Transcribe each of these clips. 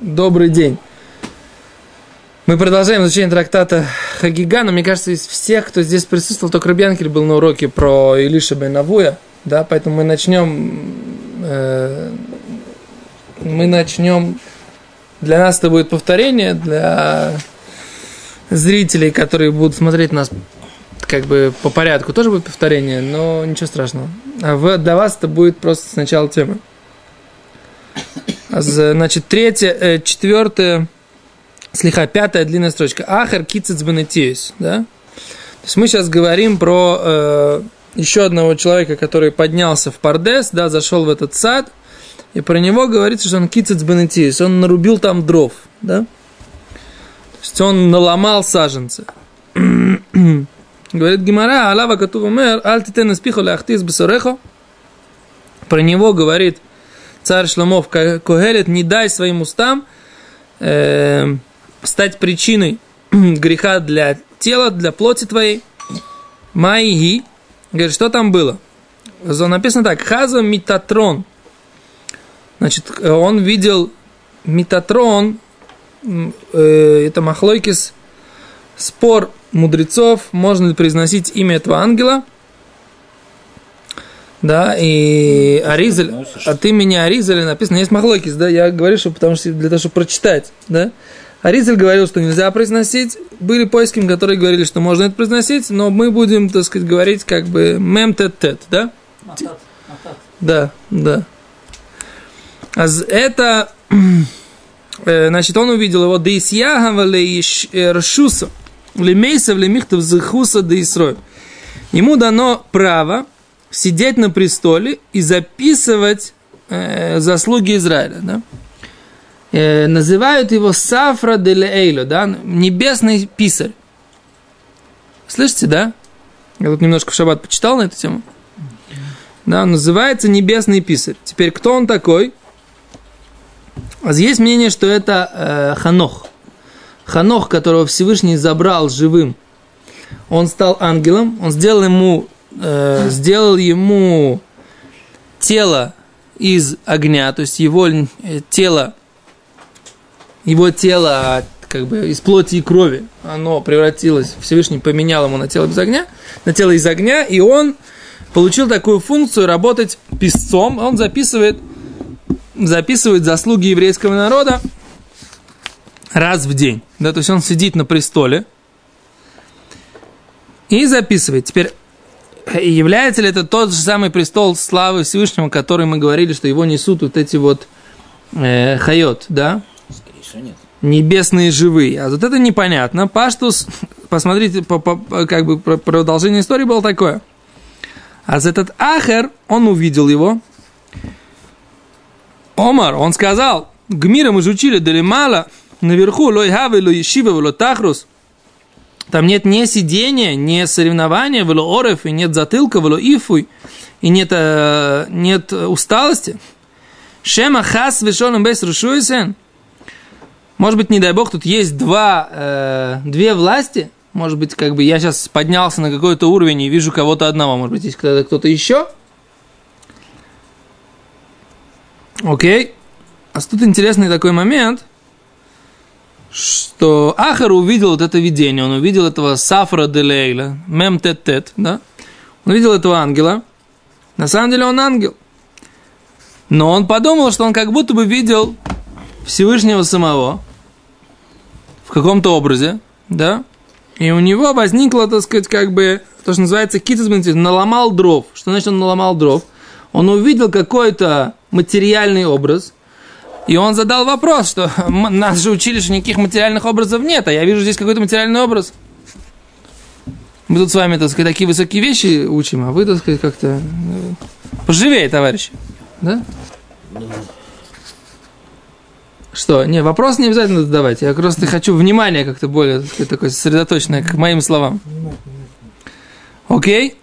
Добрый день. Мы продолжаем изучение трактата Хагига, но мне кажется, из всех, кто здесь присутствовал, только Рубянкель был на уроке про Илиша Бенавуя, да, поэтому мы начнем, э, мы начнем, для нас это будет повторение, для зрителей, которые будут смотреть нас как бы по порядку, тоже будет повторение, но ничего страшного. А для вас это будет просто сначала тема. Значит, третья, четвертая, слегка пятая длинная строчка. Ахар кицец бенетиус, да? То есть мы сейчас говорим про э, еще одного человека, который поднялся в Пардес, да, зашел в этот сад, и про него говорится, что он кицец бенетиус, он нарубил там дров, да? То есть он наломал саженцы. Говорит Гимара, Алава Катув умер, аль титен испиху ляхтис бесорехо. Про него говорит – царь Шломов Когелет, не дай своим устам э, стать причиной греха для тела, для плоти твоей. Майги. Говорит, что там было? Написано так. Хаза Митатрон. Значит, он видел Митатрон, э, это Махлойкис, спор мудрецов, можно ли произносить имя этого ангела – да, и Аризаль, от имени Аризаля написано, есть Махлокис, да, я говорю, что потому что для того, чтобы прочитать, да. Аризаль говорил, что нельзя произносить, были поиски, которые говорили, что можно это произносить, но мы будем, так сказать, говорить как бы мем тет тет, да? Да, да. А это, э, значит, он увидел его, да исьягава ле ршуса, ле мейса ле михтав захуса да Ему дано право сидеть на престоле и записывать э, заслуги Израиля. Да? Э, называют его Сафра де Эйло, да? небесный писарь. Слышите, да? Я тут немножко в шаббат почитал на эту тему. Да, называется небесный писарь. Теперь, кто он такой? А есть мнение, что это э, Ханох. Ханох, которого Всевышний забрал живым. Он стал ангелом, он сделал ему э, сделал ему тело из огня, то есть его э, тело, его тело как бы из плоти и крови, оно превратилось, Всевышний поменял ему на тело без огня, на тело из огня, и он получил такую функцию работать писцом, он записывает, записывает заслуги еврейского народа раз в день. Да, то есть он сидит на престоле и записывает. Теперь является ли это тот же самый престол славы Всевышнего, который мы говорили, что его несут вот эти вот э, хайот, да? Скорее всего, нет. Небесные живые. А вот это непонятно. Паштус, посмотрите, по, по, как бы продолжение истории было такое. А этот Ахер, он увидел его. Омар, он сказал, Гмира мы же учили, дали мало, наверху, лой хавы, лой шива, лой тахрус, там нет ни сидения, ни соревнования, вело орев, и нет затылка, вело ифуй, и нет, э, нет усталости. Шема хас вешоном без рушуйсен. Может быть, не дай бог, тут есть два, э, две власти. Может быть, как бы я сейчас поднялся на какой-то уровень и вижу кого-то одного. Может быть, есть кто-то еще. Окей. А тут интересный такой момент – что Ахар увидел вот это видение, он увидел этого Сафра де Лейла, Мем Тет Тет, да? Он увидел этого ангела. На самом деле он ангел. Но он подумал, что он как будто бы видел Всевышнего самого в каком-то образе, да? И у него возникло, так сказать, как бы, то, что называется китизм, наломал дров. Что значит он наломал дров? Он увидел какой-то материальный образ – и он задал вопрос, что нас же учили, что никаких материальных образов нет, а я вижу здесь какой-то материальный образ. Мы тут с вами, так сказать, такие высокие вещи учим, а вы, так сказать, как-то э, поживее, товарищи. Да? Что? Не, вопрос не обязательно задавать. Я просто хочу внимание как-то более так сказать, такое сосредоточенное к моим словам. Окей?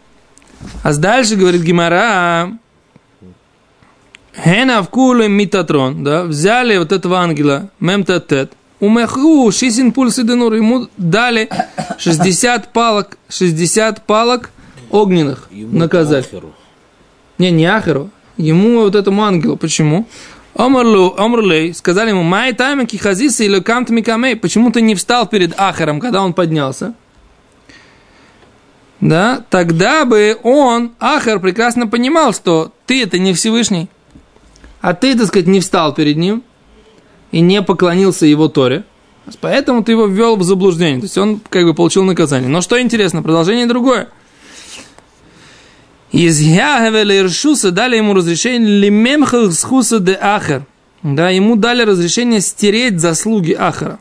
А дальше говорит Гимара, Хена вкулы митатрон, да, взяли вот этого ангела, мемтатет, умеху шисин пульсы денур, ему дали 60 палок, 60 палок огненных Ему наказать. Не, не Ахеру, ему вот этому ангелу. Почему? Омрлу, Омрлей, сказали ему, май тайма кихазиса или камт микамей, почему ты не встал перед Ахаром, когда он поднялся? Да, тогда бы он, Ахар, прекрасно понимал, что ты это не Всевышний, а ты, так сказать, не встал перед ним и не поклонился его Торе. Поэтому ты его ввел в заблуждение. То есть он как бы получил наказание. Но что интересно, продолжение другое. Из Яхевеля Иршуса дали ему разрешение лимемхах схуса де Ахар. Да, ему дали разрешение стереть заслуги Ахара.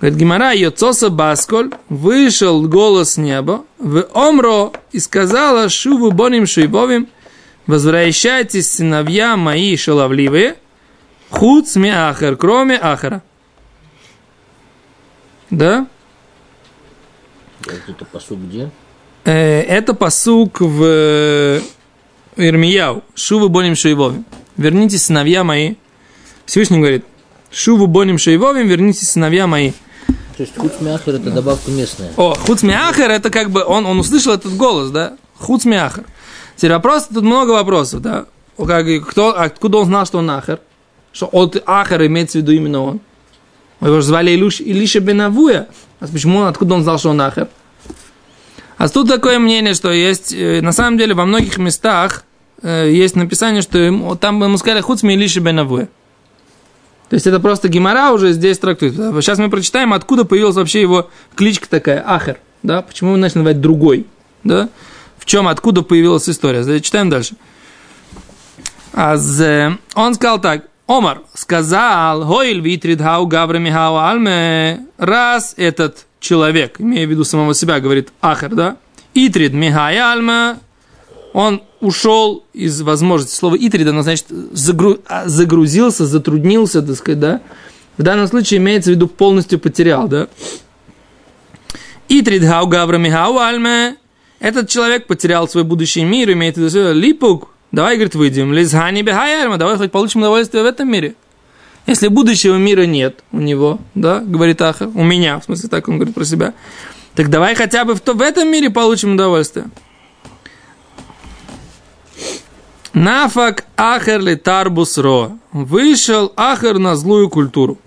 Говорит Гимара, Йоцоса Басколь, вышел голос неба, в Омро, и сказала Шуву Боним Шуйбовим, возвращайтесь, сыновья мои шаловливые, худ Ахар, кроме Ахара. Да? Это посуд где? Э, это посук в э, Ирмияу. Шуву боним шуевовим. Вернитесь, сыновья мои. Всевышний говорит, Шуву боним шуевовим, вернитесь, сыновья мои. То есть хуцмиахер это добавка местная. О, хуцмиахер это как бы, он, он услышал этот голос, да? Хуцмиахер. Теперь вопрос, тут много вопросов, да? Как, кто, откуда он знал, что он ахер? Что от ахер имеется в виду именно он? Его же звали Илюш, Илиша Бенавуя. А почему, откуда он знал, что он ахер? А тут такое мнение, что есть, э, на самом деле, во многих местах э, есть написание, что ему, там ему сказали хуцми Илиша Бенавуя. То есть это просто гемора уже здесь трактует. Сейчас мы прочитаем, откуда появилась вообще его кличка такая, Ахер. Да? Почему его начали называть другой. Да? В чем, откуда появилась история. Читаем дальше. А он сказал так, Омар сказал, Хойль витрид хау гаврами хау альме, раз этот человек, имея в виду самого себя, говорит Ахар, да, Итрид Михай Альма, он ушел из возможности. Слово Итрид, оно значит загру, загрузился, затруднился, так сказать, да. В данном случае имеется в виду полностью потерял, да. Итрид Хау Гавра Михау Альме, этот человек потерял свой будущий мир, имеет в виду Липук, давай, говорит, выйдем, Лизхани Бихай Альма, давай хоть получим удовольствие в этом мире. Если будущего мира нет у него, да, говорит Аха, у меня, в смысле так он говорит про себя, так давай хотя бы в, то, в этом мире получим удовольствие. Нафак Ахер ли Тарбус Ро. Вышел Ахер на злую культуру.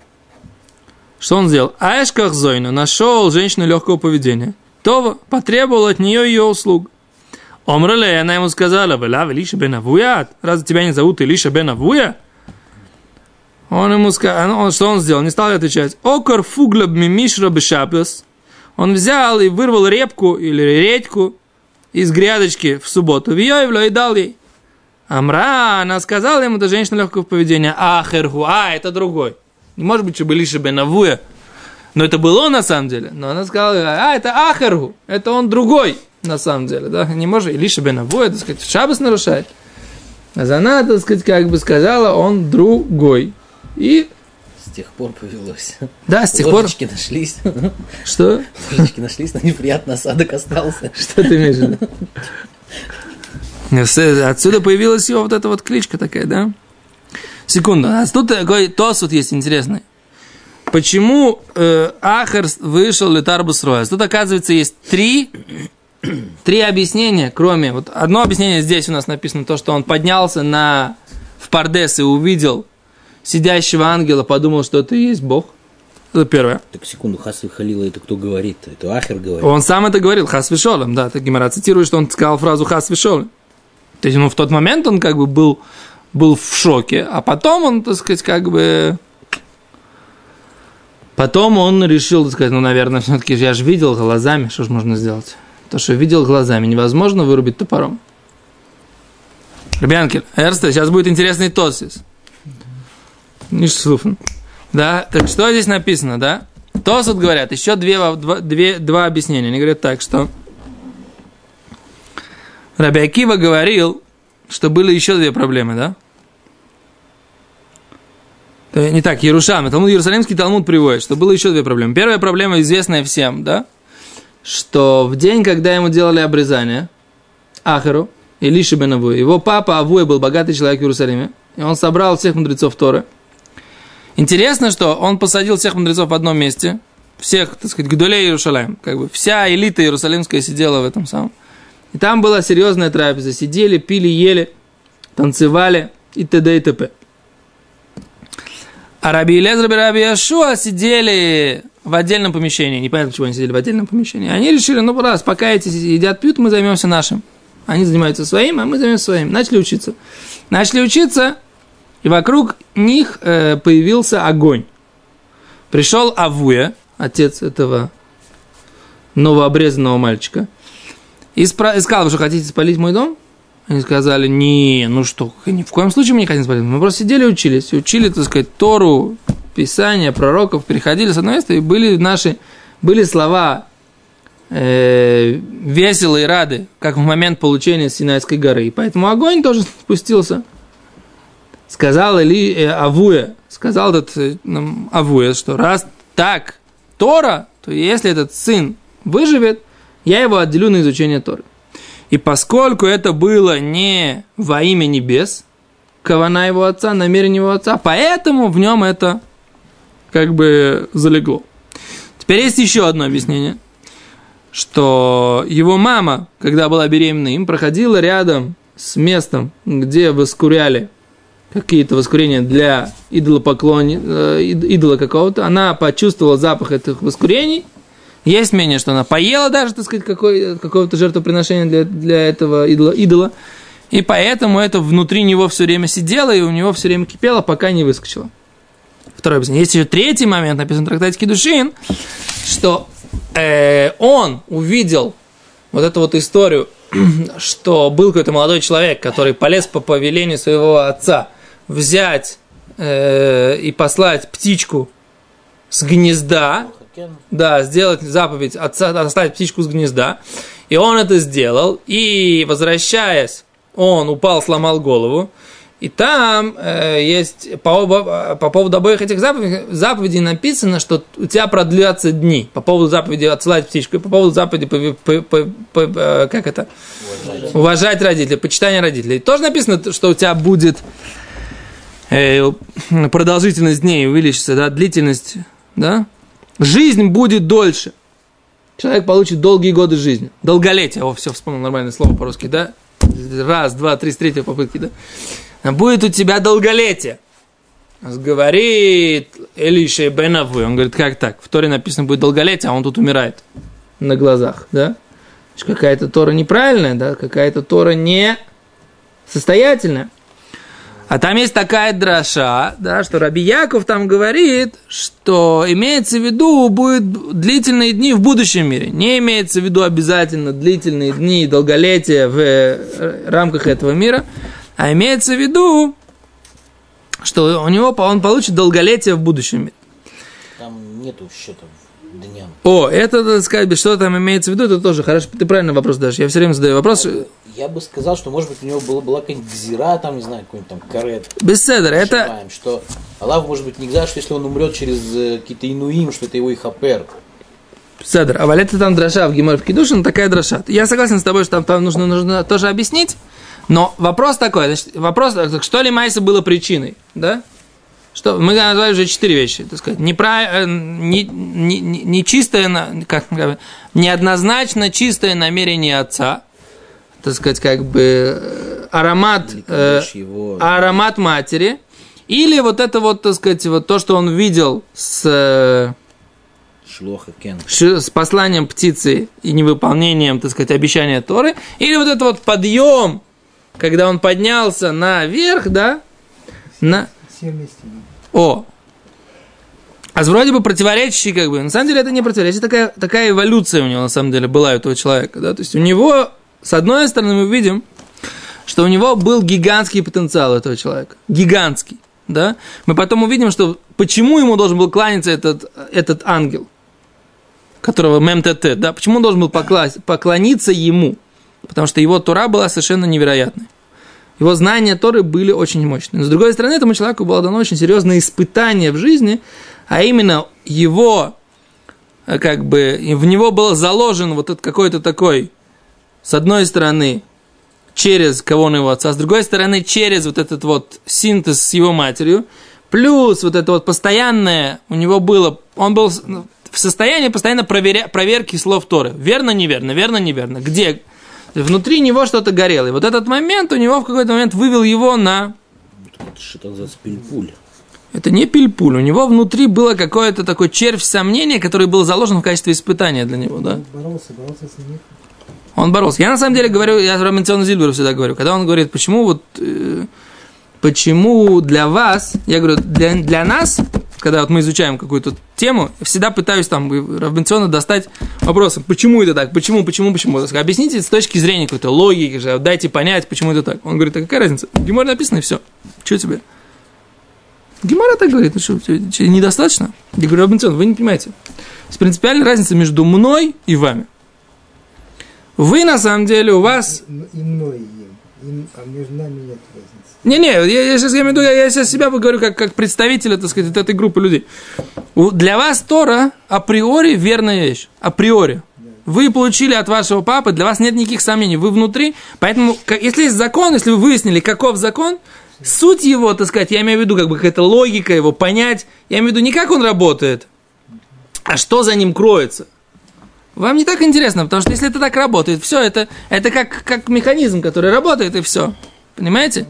Что он сделал? Аэшках Зойна нашел женщину легкого поведения. Това потребовал от нее ее услуг. Омрале, она ему сказала, Вела, Илиша бен Авуя, разве тебя не зовут Илиша бен Авуя? Он ему сказал, что он сделал? Не стал отвечать. Окор фуглаб мимишра бешапес. Он взял и вырвал репку или редьку из грядочки в субботу. Виёевло и дал ей. Амра, она сказала ему, это женщина легкого поведения. Ахерху, а, это другой. Не может быть, чтобы Лиша Бенавуя. Но это было он на самом деле. Но она сказала, а, это Ахерху, это он другой на самом деле. Да? Не может, Лиша Бенавуя, так сказать, шабас нарушает. А она, так сказать, как бы сказала, он другой. И с тех пор повелось. Да, с тех Ложечки пор. нашлись. Что? Ложечки нашлись, но неприятный осадок остался. Что ты имеешь в виду? Отсюда появилась его вот эта вот кличка такая, да? Секунду. А тут такой тос вот есть интересный. Почему э, Ахар вышел Летарбус Роя? Тут, оказывается, есть три, три объяснения, кроме... Вот одно объяснение здесь у нас написано, то, что он поднялся на, в Пардес и увидел сидящего ангела, подумал, что это и есть Бог. Это первое. Так, секунду, Хасви Халила, это кто говорит? Это Ахер говорит? Он сам это говорил, Хасви Шолем, да, так Гимара цитирует, что он сказал фразу Хасви Шолем. То есть, ну, в тот момент он как бы был, был в шоке, а потом он, так сказать, как бы... Потом он решил, сказать, ну, наверное, все-таки я же видел глазами, что же можно сделать? То, что видел глазами, невозможно вырубить топором. Ребянки, Эрста, сейчас будет интересный тосис. Ништслуфен. Да, так что здесь написано, да? Тосут говорят, еще две, два, две, два объяснения. Они говорят так, что Раби Акива говорил, что были еще две проблемы, да? Не так, Ярушам, Талмуд, Иерусалимский Талмуд приводит, что было еще две проблемы. Первая проблема, известная всем, да? Что в день, когда ему делали обрезание, Ахару, Илиши бен Авуя, его папа Авуя был богатый человек в Иерусалиме, и он собрал всех мудрецов Торы. Интересно, что он посадил всех мудрецов в одном месте, всех, так сказать, Гдулей Иерусалим, как бы вся элита иерусалимская сидела в этом самом. И там была серьезная трапеза. Сидели, пили, ели, танцевали и т.д. и т.п. А Раби Лезер и Раби Яшуа сидели в отдельном помещении. Непонятно, почему они сидели в отдельном помещении. Они решили, ну, раз, пока эти едят, пьют, мы займемся нашим. Они занимаются своим, а мы займемся своим. Начали учиться. Начали учиться, и вокруг них э, появился огонь. Пришел Авуя, отец этого новообрезанного мальчика, и, спра- и сказал, вы что хотите спалить мой дом? Они сказали, не, ну что, ни в коем случае мы не хотим спалить. Мы просто сидели учились. Учили, так сказать, Тору, Писания, пророков, переходили с одного места, и были наши, были слова э, веселые и рады, как в момент получения Синайской горы. И поэтому огонь тоже спустился. Сказал Или э, Авуя, сказал этот э, нам Авуя, что раз так Тора, то если этот сын выживет, я его отделю на изучение Торы. И поскольку это было не во имя небес, кавана его отца, намерение его отца, поэтому в нем это как бы залегло. Теперь есть еще одно объяснение, что его мама, когда была беременна им, проходила рядом с местом, где воскуряли какие-то воскурения для идолопоклони, э, идола какого-то, она почувствовала запах этих воскурений. Есть мнение, что она поела даже, так сказать, какой, какого-то жертвоприношения для, для этого идола, идола. И поэтому это внутри него все время сидело, и у него все время кипело, пока не выскочило. Второе объяснение. Есть еще третий момент, написан в трактате Кедушин, что э, он увидел вот эту вот историю, что был какой-то молодой человек, который полез по повелению своего отца взять э, и послать птичку с гнезда, да, сделать заповедь, отца, оставить птичку с гнезда. И он это сделал, и возвращаясь, он упал, сломал голову, и там э, есть по, оба, по поводу обоих этих заповедей, заповедей написано, что у тебя продлятся дни. По поводу заповеди отсылать птичку, и по поводу заповеди, по, по, по, по, э, как это? Уважать. Уважать родителей, почитание родителей. Тоже написано, что у тебя будет э, продолжительность дней увеличится, да, длительность, да? Жизнь будет дольше. Человек получит долгие годы жизни. Долголетие. О, все, вспомнил нормальное слово по-русски, да? Раз, два, три, с третьей попытки, да? будет у тебя долголетие. Говорит Элиша Бенавы, он говорит, как так? В Торе написано будет долголетие, а он тут умирает на глазах, да? Какая-то Тора неправильная, да? Какая-то Тора не состоятельная. А там есть такая дроша, да, что Раби Яков там говорит, что имеется в виду будет длительные дни в будущем мире. Не имеется в виду обязательно длительные дни долголетия в э, рамках этого мира, а имеется в виду, что у него он получит долголетие в будущем. Там нету счета дням. О, это, так сказать, что там имеется в виду, это тоже хорошо. Ты правильный вопрос дашь. Я все время задаю вопрос. Я бы сказал, что, может быть, у него была, была какая-нибудь гзира, там, не знаю, какой-нибудь там карет. Беседер, это... Что Аллах, может быть, не говорит, что если он умрет через э, какие-то инуим, что это его и хапер. Седер, а валета там дроша в Гимор в Кидушин, такая дроша. Я согласен с тобой, что там, там нужно, нужно тоже объяснить. Но вопрос такой, значит, вопрос, что ли Майса было причиной, да? Что, мы назвали уже четыре вещи, так сказать, неправ, э, не, не, не, не чистое, как, неоднозначно чистое намерение отца, так сказать, как бы э, аромат, э, его... аромат матери, или вот это вот, так сказать, вот то, что он видел с, э, с посланием птицы и невыполнением, так сказать, обещания Торы, или вот это вот подъем когда он поднялся наверх, да, на... О, а вроде бы противоречащий, как бы. На самом деле это не противоречие, такая, такая эволюция у него на самом деле была у этого человека. Да? То есть у него, с одной стороны, мы видим, что у него был гигантский потенциал этого человека. Гигантский. Да? Мы потом увидим, что почему ему должен был кланяться этот, этот ангел, которого ММТТ, да? Почему он должен был поклониться ему? потому что его Тора была совершенно невероятной. Его знания Торы были очень мощные. Но с другой стороны, этому человеку было дано очень серьезное испытание в жизни, а именно его, э, как бы, в него был заложен вот этот какой-то такой, с одной стороны, через кого он его отца, с другой стороны, через вот этот вот синтез с его матерью, плюс вот это вот постоянное у него было, он был в состоянии постоянно проверя, проверки слов Торы. Верно, неверно, верно, неверно. Где, внутри него что-то горело. И вот этот момент у него в какой-то момент вывел его на... Что называется пильпуль. Это не пильпуль. У него внутри было какое-то такой червь сомнения, который был заложен в качестве испытания для него, да? Боролся, боролся с ним. Он боролся. Я на самом деле говорю, я Робинсону Зильберу всегда говорю, когда он говорит, почему вот, э, почему для вас, я говорю, для, для нас, когда вот мы изучаем какую-то тему, всегда пытаюсь там Робинсона достать вопросом, почему это так, почему, почему, почему. Объясните с точки зрения какой-то логики, же, дайте понять, почему это так. Он говорит, а какая разница? В Геморе написано и все. Что тебе? Гемора так говорит, ну что, недостаточно? Я говорю, Робинсон, вы не понимаете. Есть принципиальная разница между мной и вами. Вы, на самом деле, у вас... И мной и им. Им, а между нами нет разницы. Не-не, я, я сейчас я имею в виду, я, я сейчас себя говорю как, как представителя, так сказать, этой группы людей. Для вас Тора априори верная вещь. Априори. Вы получили от вашего папы, для вас нет никаких сомнений, вы внутри. Поэтому, если есть закон, если вы выяснили, каков закон, суть его, так сказать, я имею в виду, как бы какая-то логика его понять, я имею в виду не как он работает, а что за ним кроется. Вам не так интересно, потому что если это так работает, все, это, это как, как механизм, который работает, и все. Понимаете?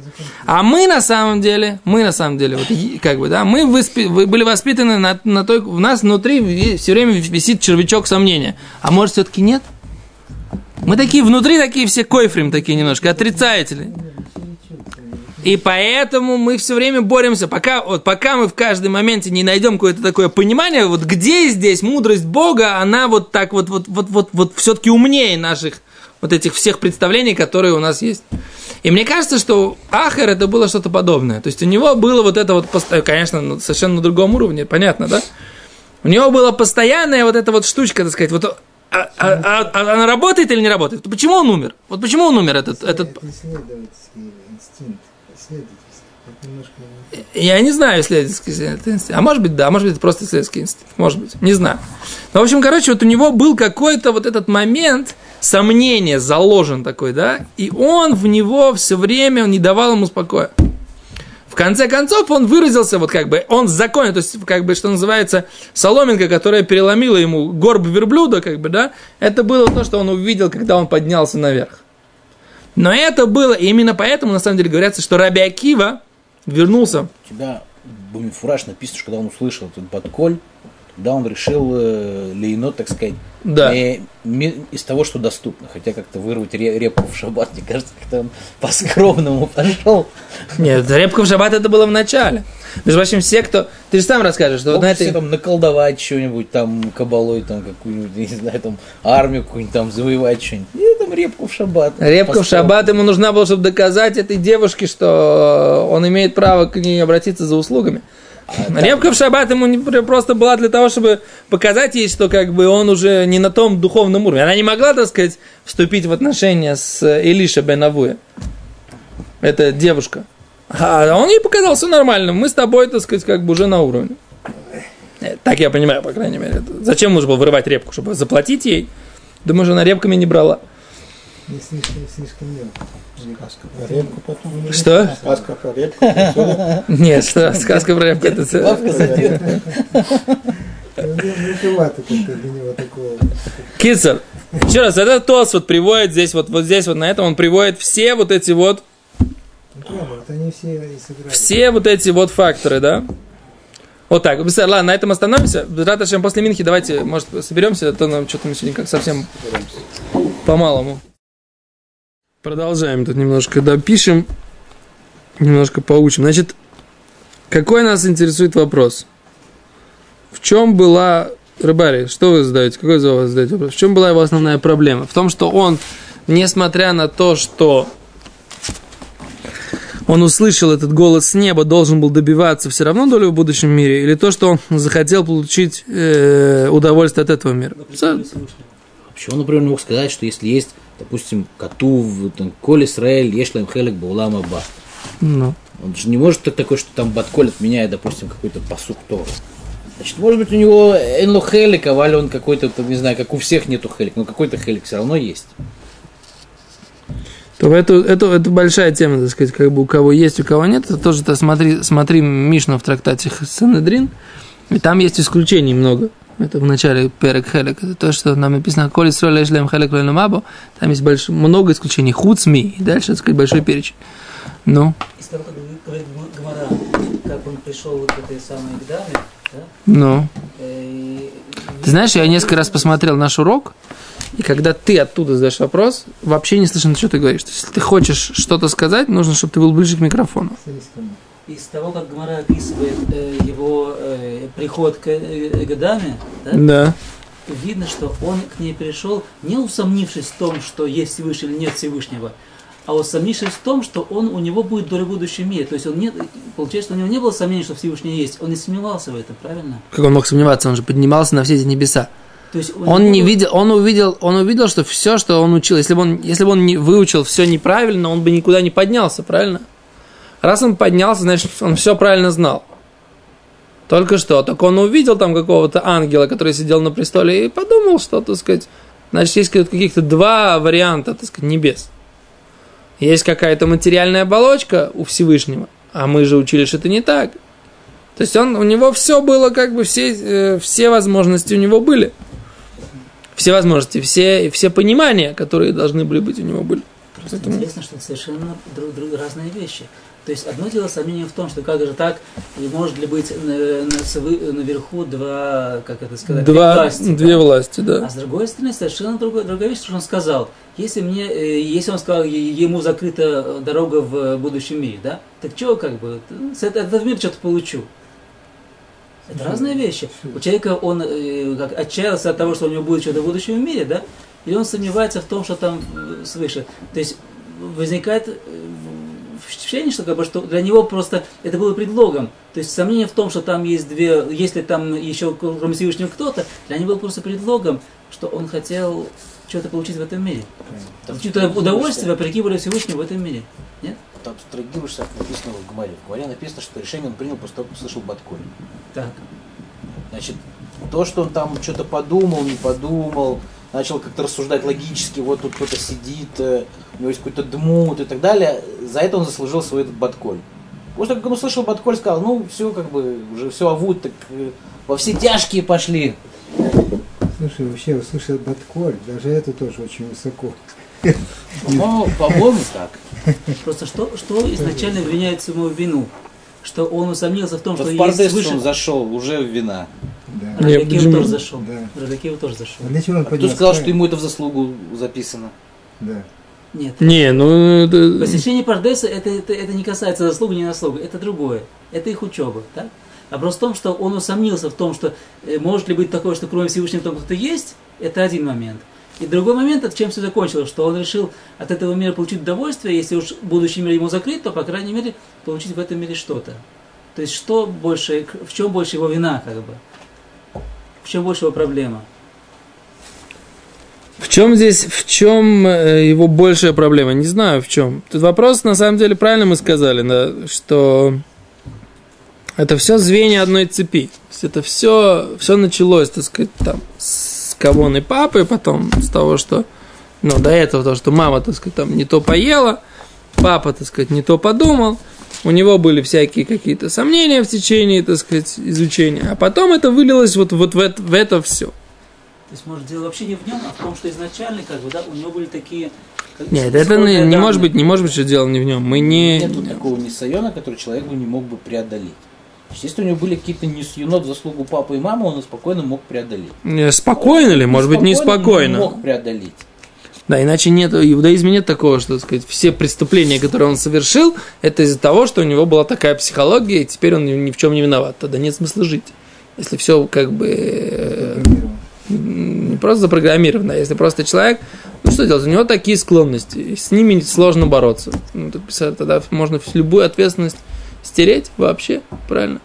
А мы на самом деле, мы на самом деле, вот, как бы, да, мы выспи- вы были воспитаны на, на той, у нас внутри все время висит червячок сомнения. А может, все-таки нет? Мы такие внутри, такие все койфрим, такие немножко, отрицатели. И поэтому мы все время боремся, пока, вот, пока мы в каждом моменте не найдем какое-то такое понимание, вот где здесь мудрость Бога, она вот так вот, вот, вот, вот, вот все-таки умнее наших вот этих всех представлений, которые у нас есть. И мне кажется, что Ахер это было что-то подобное. То есть у него было вот это вот, конечно, ну, совершенно на другом уровне, понятно, да? У него была постоянная вот эта вот штучка, так сказать, вот а- а- а- а она работает или не работает? Почему он умер? Вот почему он умер, этот, этот инстинкт. Немножко... Я не знаю, исследовательский инстинкт. А может быть, да, может быть, просто исследовательский инстинкт. Может быть, не знаю. Но, в общем, короче, вот у него был какой-то вот этот момент сомнения заложен такой, да, и он в него все время, не давал ему спокоя. В конце концов, он выразился, вот как бы, он законен, то есть, как бы, что называется, соломинка, которая переломила ему горб верблюда, как бы, да, это было то, что он увидел, когда он поднялся наверх. Но это было, и именно поэтому, на самом деле, говорится, что Раби Акива вернулся. У тебя Бумифураж написано, что когда он услышал этот подколь, тогда он решил э, лейнот, так сказать, Да. не- ми- из того, что доступно. Хотя как-то вырвать ре- репку в шаббат, мне кажется, как-то он по-скромному пошел. Нет, репка в шаббат это было в начале. Между прочим, все, кто... Ты же сам расскажешь, что вот на этой... там наколдовать что-нибудь, там кабалой, там какую-нибудь, не знаю, там армию какую-нибудь там завоевать что-нибудь. И там репку в шаббат. Репка в шаббат ему нужна была, чтобы доказать этой девушке, что он имеет право к ней обратиться за услугами. Репка в шаббат ему просто была для того, чтобы показать ей, что как бы он уже не на том духовном уровне. Она не могла, так сказать, вступить в отношения с Элиша бен Авуя. Это девушка. А он ей показался нормальным. Мы с тобой, так сказать, как бы уже на уровне. Э, Так я понимаю, по крайней мере. Зачем нужно было вырывать репку? Чтобы заплатить ей? Думаю, что она репками не брала. Не слишком, слишком мелко. Репку потом. Что? Сказка про репку. Нет, что, сказка про репку. это ц- Бабка задет. Мелковато как-то для него такого. Кицер. Еще раз, этот тос вот приводит здесь, вот, вот здесь, вот на этом, он приводит все вот эти вот, Ну, все вот эти вот факторы, да? Вот так. Ладно, на этом остановимся. Раташем после Минхи давайте, может, соберемся, а то нам что-то мы сегодня как совсем по-малому. Продолжаем тут немножко допишем, немножко поучим. Значит, какой нас интересует вопрос? В чем была Рыбари, что вы задаете? Какой за вас задаете вопрос? В чем была его основная проблема? В том, что он, несмотря на то, что он услышал этот голос с неба, должен был добиваться все равно долю в будущем мире, или то, что он захотел получить э, удовольствие от этого мира? Вообще, он, например, мог сказать, что если есть, допустим, коту в там, Коль Исраэль, Ешлем Хелек Баулам Аба. Ну, Он же не может так такой, что там Батколь отменяет, допустим, какой-то посук Тору. Значит, может быть, у него Энло Хелик, а Валя он какой-то, там, не знаю, как у всех нету Хелик, но какой-то Хелик все равно есть. то это, это, это большая тема, так сказать, как бы у кого есть, у кого нет. Это тоже -то смотри, смотри Мишну в трактате Санедрин, и там есть исключений много. Это в начале Перек Хелек. Это то, что нам написано Коли Сроля Эшлем Хелек Лойну Мабо. Там есть больш... много исключений. Хуцми. И дальше, так сказать, большой перечень. Ну, Из того, как говорит Гмара, как он пришел вот к этой самой Гдаме, да, Ну. э, Ты знаешь, я несколько раз посмотрел наш урок, и когда ты оттуда задаешь вопрос, вообще не слышно, что ты говоришь. То есть, если ты хочешь что-то сказать, нужно, чтобы ты был ближе к микрофону. из того, как Гмара описывает э, его э, приход к э, Гдаме, да, Да. видно, что он к ней пришел, не усомнившись в том, что есть Всевышний или нет Всевышнего, а усомнившись в том, что он у него будет доля в будущем мире. То есть он нет, получается, что у него не было сомнений, что Всевышний есть. Он не сомневался в этом, правильно? Как он мог сомневаться? Он же поднимался на все эти небеса. То есть Он него не было- видел, он увидел, он увидел, что все, что он учил, если бы он, если бы он не выучил все неправильно, он бы никуда не поднялся, правильно? Раз он поднялся, значит, он все правильно знал. Только что, только он увидел там какого-то ангела, который сидел на престоле, и подумал, что, так сказать, значит, есть каких-то два варианта, так сказать, небес. Есть какая-то материальная оболочка у Всевышнего, а мы же учили, что это не так. То есть он, у него все было, как бы все, э, все возможности у него были все возможности, все, все понимания, которые должны были быть у него были. Просто Поэтому- интересно, что это совершенно друг, друг- разные вещи. То есть одно дело сомнение в том, что как же так, и может ли быть на- на- свы- наверху два, как это сказать, Два, власти, да? две власти, да. А с другой стороны, совершенно другая, другая вещь, что он сказал. Если мне, э, если он сказал, ему закрыта дорога в будущем мире, да, так чего как бы, с этого, этот мир что-то получу. Это разные вещи. У человека он э, как, отчаялся от того, что у него будет что-то в будущем мире, да, и он сомневается в том, что там э, свыше. То есть возникает э, впечатление, что, как бы, что для него просто это было предлогом. То есть сомнение в том, что там есть две, если там еще кроме Всевышнего кто-то, для него было просто предлогом, что он хотел что-то получить в этом мире. Что-то удовольствие, вопреки воле Всевышнего в этом мире. Нет? Там строгиваешь, как написано в Гмаре. В Гмаре написано, что решение он принял после того, как услышал Батколь. Так. Значит, то, что он там что-то подумал, не подумал, начал как-то рассуждать логически, вот тут кто-то сидит, э, у него есть какой-то дмут и так далее, за это он заслужил свой этот Батколь. После того, как он услышал Батколь, сказал, ну, все, как бы, уже все авут, так э, во все тяжкие пошли. Слушай, вообще услышать Батколь, даже это тоже очень высоко. По-моему, по-моему, так. Просто что, что изначально обвиняет саму вину? Что он усомнился в том, Вот что в есть Пардес свыше. он зашел, уже вина. Да. Почему? тоже зашел. Да. Рабиакива тоже зашел. А для чего он А кто сказал, что ему это в заслугу записано? Да. Нет. Не, ну это... Посещение Пардеса это, это, это не касается заслуги, не заслуги, это другое. Это их учеба. Так? Вопрос в том, что он усомнился в том, что э, может ли быть такое, что кроме Всевышнего там кто-то есть, это один момент. И другой момент, от чем все закончилось, что он решил от этого мира получить удовольствие, если уж будущий мир ему закрыт, то, по крайней мере, получить в этом мире что-то. То есть, что больше, в чем больше его вина, как бы? В чем больше его проблема? В чем здесь, в чем э, его большая проблема? Не знаю в чем. Тут вопрос, на самом деле, правильно мы сказали, да, что это все звенья одной цепи. То есть это все, все началось, так сказать, там, с и папы, потом с того, что, ну, до этого, то, что мама, так сказать, там не то поела, папа, так сказать, не то подумал, у него были всякие какие-то сомнения в течение, так сказать, изучения, а потом это вылилось вот, вот в, это, в это все. То есть, может, дело вообще не в нем, а в том, что изначально, как бы, да, у него были такие... как- Нет, это не, не может быть, не может быть, что дело не в нем. Мы не. Нету такого несайона, который человек бы не мог бы преодолеть. То есть, если у него были какие-то несъюнот в заслугу папы и мамы, он спокойно мог преодолеть. Не, Спокойно ли? Может быть, но неспокойно. мог преодолеть. Да, иначе нет, в иудаизме нет такого, что, так сказать, все преступления, которые он совершил, это из-за того, что у него была такая психология, и теперь он ни в чем не виноват. Тогда нет смысла жить. Если все как бы э. Не просто запрограммировано, а если просто человек, ну что делать, у него такие склонности, и с ними сложно бороться. Ну, тут тогда можно любую ответственность стереть вообще, правильно?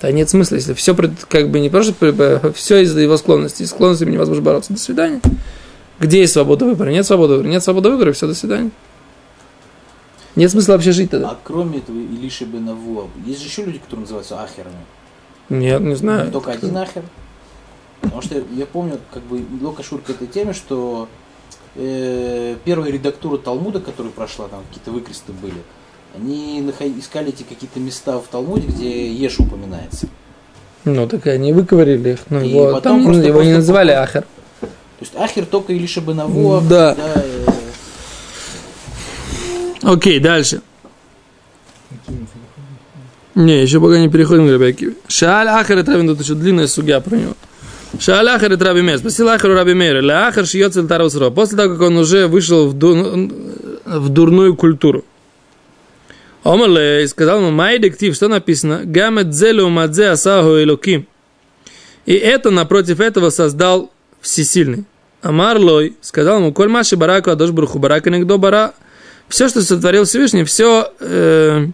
Да нет смысла, если все как бы не просто все из-за его склонности, и склонностями невозможно бороться. До свидания. Где есть свобода выбора? Нет свободы выбора. Нет свободы выбора, все, до свидания. Нет смысла вообще жить тогда. А кроме этого, Илиши бен Авуа, есть же еще люди, которые называются ахерами. Нет, не знаю. Только один ахер. Потому что я помню, как бы Лока Шур к этой теме, что э, первая редактура Талмуда, которая прошла, там какие-то выкресты были, они искали эти какие-то места в Талмуде, где Еш упоминается. Ну, так они выковырили их. Ну, И его, потом там просто- его не просто- называли Ахар. То есть Ахер только Илиша бен Авуа, Да. когда, э, Окей, дальше. Не, еще пока не переходим к Раби Акиве. Шааль Ахар это тут еще длинная судья про него. Шааль Ахар это Раби Мейр. Спросил Ахару Раби Мейра. Ля Ахар шьет Тару Сро. После того, как он уже вышел в, ду- в дурную культуру. Омерлей сказал ему, май дектив, что написано? Гамет дзелю мадзе асаху элоким. И это напротив этого создал всесильный. Амарлой сказал ему, коль маши бараку адош бруху барака никто бара. Все, что сотворил Всевышний, все... Э,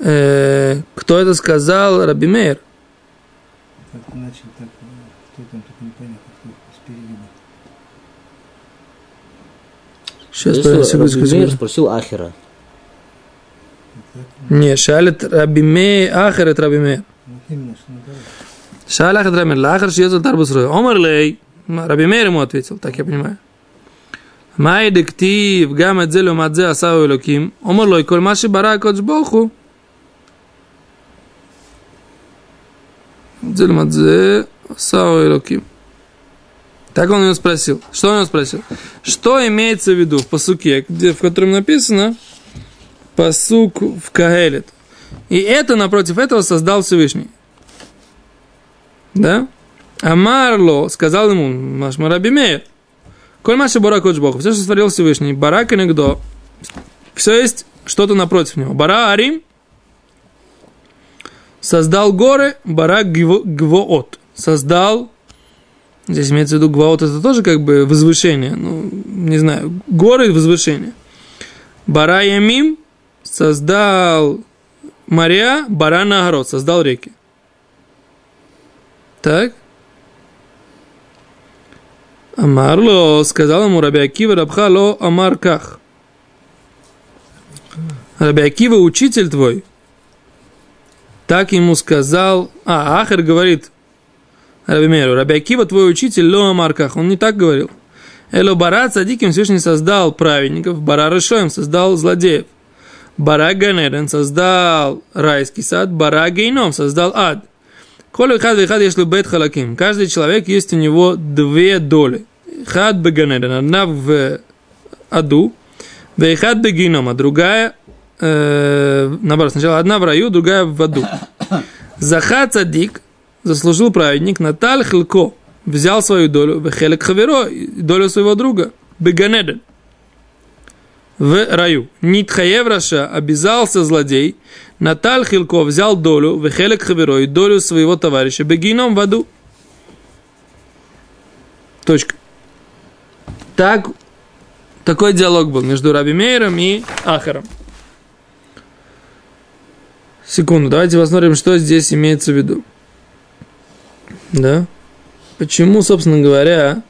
э, кто это сказал? Раби Мейр. Так начал, так, э, кто там, так непонятно, кто спереди был. Сейчас, Если Раби Мейр спросил Ахера. Не, шалит Раби Мейр, Ахар это Раби Мейр. Шаал Ахар Раби Мейр, Лахар шьет Тарбус Рой. Омар лей. Раби Мейр ему ответил, так я понимаю. Май дектив, гам эдзелю мадзе асау элоким. Омар лой, коль маши бара кодж боху. Эдзелю мадзе асау элоким. Так он его спросил. Что он его спросил? Что имеется в виду в посуке, где, в котором написано посук в Каэлет. И это напротив этого создал Всевышний. Да? Амарло сказал ему, Машма Рабимея, Коль Маша Барак Бог, все, что створил Всевышний, Барак и Негдо, все есть что-то напротив него. Бара Арим создал горы, Барак Гво- Гвоот, создал, здесь имеется в виду Гвоот, это тоже как бы возвышение, ну, не знаю, горы возвышение. Бара Ямим создал моря, Бара Нагород, создал реки. Так. Амарло, сказал ему Раби Акива, Рабха ло Амар Ках. Раби Акива, учитель твой, так ему сказал, а, Ахер говорит, Раби Мейру, Раби Акива, твой учитель, ло Амар Ках, он не так говорил. Эло Бара Цадиким Всевышний создал праведников, Бара Решоем создал злодеев. Бара Ганерен создал райский сад, Бара Гейном создал ад. Коли хад и хад если бет халаким. Каждый человек есть у него две доли. Хад беганерен, одна в аду, вейхад бегином, а другая, э, наоборот, сначала одна в раю, другая в аду. Захат цадик, заслужил праведник, Наталь Хилко, взял свою долю, вехелек хаверо, долю своего друга, беганеден, в раю. Нитхаев Раша обязался злодей, Наталь Хилко взял долю, вехелек хаверо, и долю своего товарища, бегином в аду. Точка. Так, такой диалог был между Раби Мейером и Ахаром. Секунду, давайте посмотрим, что здесь имеется в виду. Да? Почему, собственно говоря,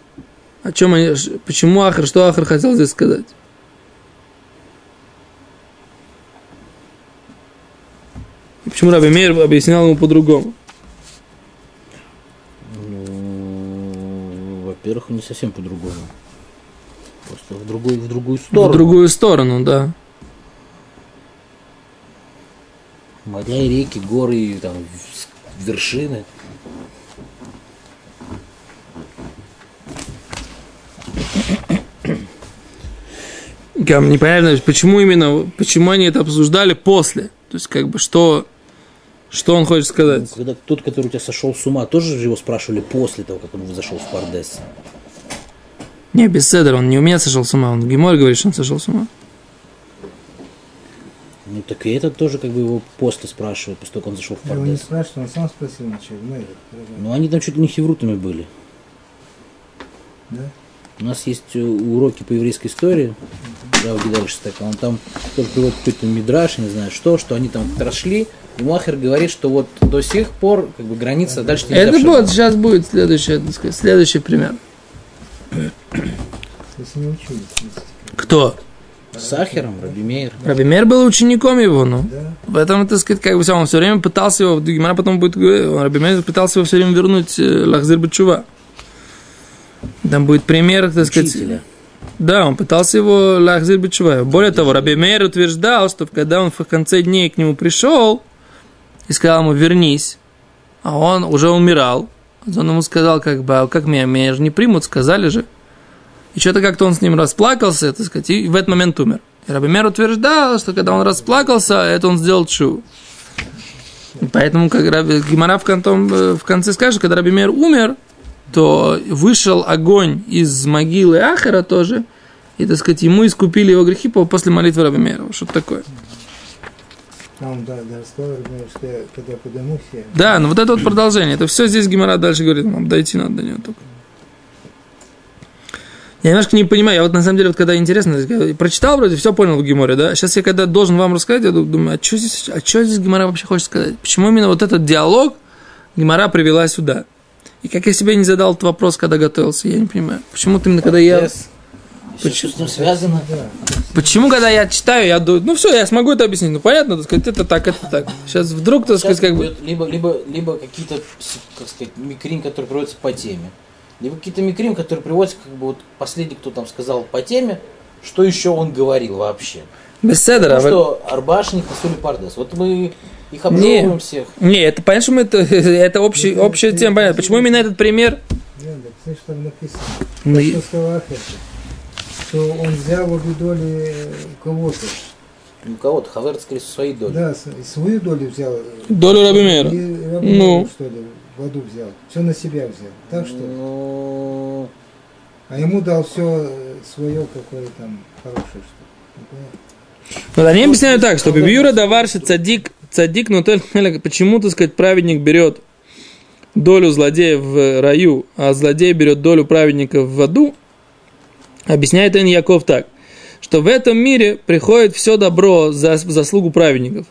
о чем они, почему Ахар, что Ахар хотел здесь сказать? И почему Раби Мейер объяснял ему по-другому? Ну, во-первых, не совсем по-другому. Просто в другую, в другую В сторону. другую сторону, да. Моря и реки, горы, и там вершины. Как непонятно, почему именно, почему они это обсуждали после. То есть, как бы, что, что он хочет Ну, сказать. когда тот, который у тебя сошел с ума, тоже же его спрашивали после того, как он зашел в Пардес. Не, без Седра, он не у меня сошел с ума, он в Гиморе говорит, что он сошел с ума. Ну так и этот тоже как бы его после спрашивают, после того, как он зашел в Я его не спрашивал, он сам спросил вначале. Ну, этот, дорогой. Ну они там чуть ли не хеврутами были. Да? У нас есть э, уроки по еврейской истории, да, у Гидаль Штека, он там тоже приводит какой-то мидраж, не знаю что, что они там прошли, и Махер говорит, что вот до сих пор как бы граница дальше нельзя Это будет, сейчас будет следующий, так сказать, следующий пример. Не. Кто? С Ахером, Раби Мейер. Рабимер был учеником его, ну. Да. В этом, так сказать, как бы он все время пытался его, Гимара потом будет говорить, он, Рабимер пытался его все время вернуть э, Лахзир Бачува. Там будет пример, так сказать. Учителя. Да, он пытался его Лахзир Бачува. Более того, Раби Мейер утверждал, что когда он в конце дней к нему пришел и сказал ему вернись, а он уже умирал, он ему сказал, как бы, а как меня, меня же не примут, сказали же. И что-то как-то он с ним расплакался, так сказать, и в этот момент умер. И Рабимер утверждал, что когда он расплакался, это он сделал чу. Поэтому, как Раби, Гимара в, контом, э, в конце скажет, когда Рабимер умер, то вышел огонь из могилы Ахара тоже, и, так сказать, ему искупили его грехи после молитвы Рабимера. Что-то такое. Там, да, да, сказал, что я, когда подымусь, я... Да, но вот это вот продолжение. Это все здесь Гимара дальше говорит, нам дойти надо до него только. Я немножко не понимаю, я вот на самом деле, вот когда интересно, прочитал вроде, все понял в Гиморе, да? Сейчас я когда должен вам рассказать, я думаю, а что здесь, а что здесь Гимара вообще хочет сказать? Почему именно вот этот диалог Гимара привела сюда? И как я себе не задал этот вопрос, когда готовился, я не понимаю. Почему ты именно когда я... Почему? Что связано? Почему, когда я читаю, я думаю, ну все, я смогу это объяснить. Ну понятно, так сказать, это так, это так. Сейчас вдруг, так сказать, как бы... Либо, либо, либо какие-то, как сказать, микрин, которые приводятся по теме. Либо какие-то микрин, которые приводятся, как бы вот последний, кто там сказал по теме, что еще он говорил вообще. Беседера. Потому что Арбашник и Сули Пардес. Вот мы их обжевываем Не, всех. не, это понятно, что мы это, это общий, общая тема, понятно. Почему именно этот пример? Да, да, знаешь, там написано. Ну, Что сказал Ахер, что он взял обе доли у кого-то. У кого-то Хаверт, скорее всего, свои доли. Да, свою долю взял. Долю Рабимера, Ну. что ли, в аду взял. Все на себя взял. Так что ли? Ну, А ему дал все свое какое там хорошее что-то. Ну, они объясняют так, что Бибюра даварши цадик, цадик, но почему, так сказать, праведник берет долю злодея в раю, а злодей берет долю праведника в аду, объясняет Эн Яков так, что в этом мире приходит все добро за заслугу праведников.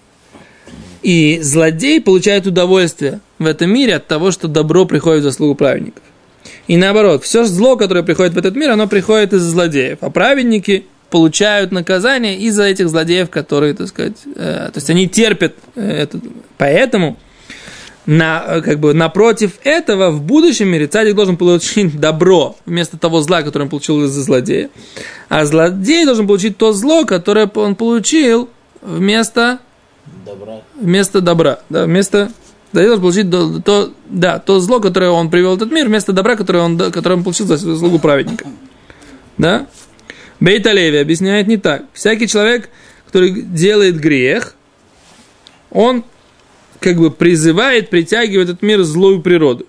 И злодей получает удовольствие в этом мире от того, что добро приходит в заслугу праведников. И наоборот, все зло, которое приходит в этот мир, оно приходит из злодеев. А праведники получают наказание из-за этих злодеев, которые, так сказать, э, то есть они терпят э, это. Поэтому на, э, как бы, напротив этого в будущем мире царик должен получить добро вместо того зла, которое он получил из-за злодея. А злодей должен получить то зло, которое он получил вместо добра. вместо добра, да, вместо да, должен получить то, то- да, то зло, которое он привел в этот мир, вместо добра, которое он, которое он получил за заслугу праведника. Да? Бейт Леви объясняет не так. Всякий человек, который делает грех, он как бы призывает, притягивает этот мир злую природу.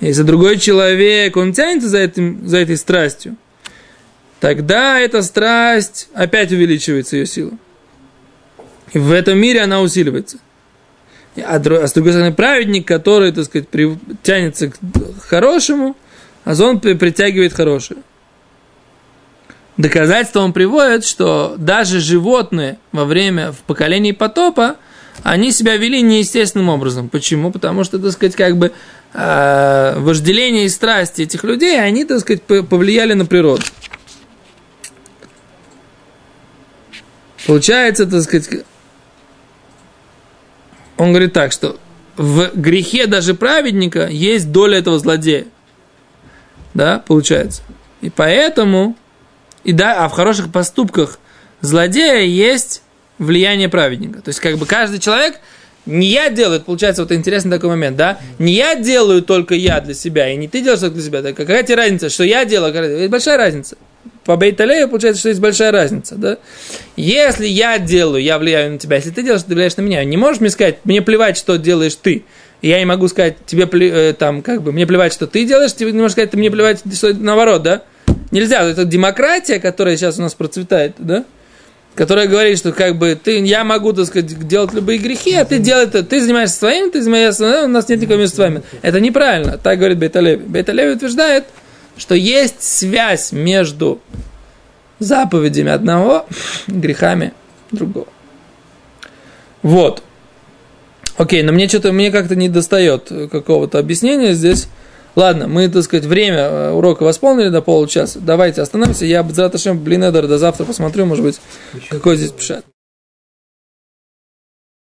Если другой человек, он тянется за, этим, за этой страстью, тогда эта страсть опять увеличивается ее сила. И в этом мире она усиливается. А, а с другой стороны, праведник, который, так сказать, при- тянется к хорошему, а он при- притягивает хорошее. Доказательство он приводит, что даже животные во время, в поколении потопа, они себя вели неестественным образом. Почему? Потому что, так сказать, как бы э, вожделение и страсти этих людей, они, так сказать, повлияли на природу. Получается, так сказать, он говорит так, что в грехе даже праведника есть доля этого злодея. Да, получается. И поэтому, и да, а в хороших поступках злодея есть влияние праведника. То есть, как бы каждый человек, не я делаю, получается вот интересный такой момент, да, не я делаю только я для себя, и не ты делаешь только для себя, так какая тебе разница, что я делаю, какая- большая разница. По Бейталею получается, что есть большая разница, да. Если я делаю, я влияю на тебя, если ты делаешь, ты влияешь на меня. Не можешь мне сказать, мне плевать, что делаешь ты. Я не могу сказать, тебе пле- э, там, как бы, мне плевать, что ты делаешь, тебе не можешь сказать, ты мне плевать, что наоборот, да? Нельзя. Это демократия, которая сейчас у нас процветает, да? Которая говорит, что как бы ты, я могу, так сказать, делать любые грехи, а ты делаешь это, ты занимаешься своим, ты занимаешься у нас нет никакого места с вами. Это неправильно. Так говорит Бейталеви. Бейталеви утверждает, что есть связь между заповедями одного и грехами другого. Вот. Окей, но мне что-то, мне как-то не достает какого-то объяснения здесь. Ладно, мы, так сказать, время э, урока восполнили до получаса. Давайте остановимся. Я, Бзраташем, блин, до завтра посмотрю, может быть, Еще какой здесь пшат.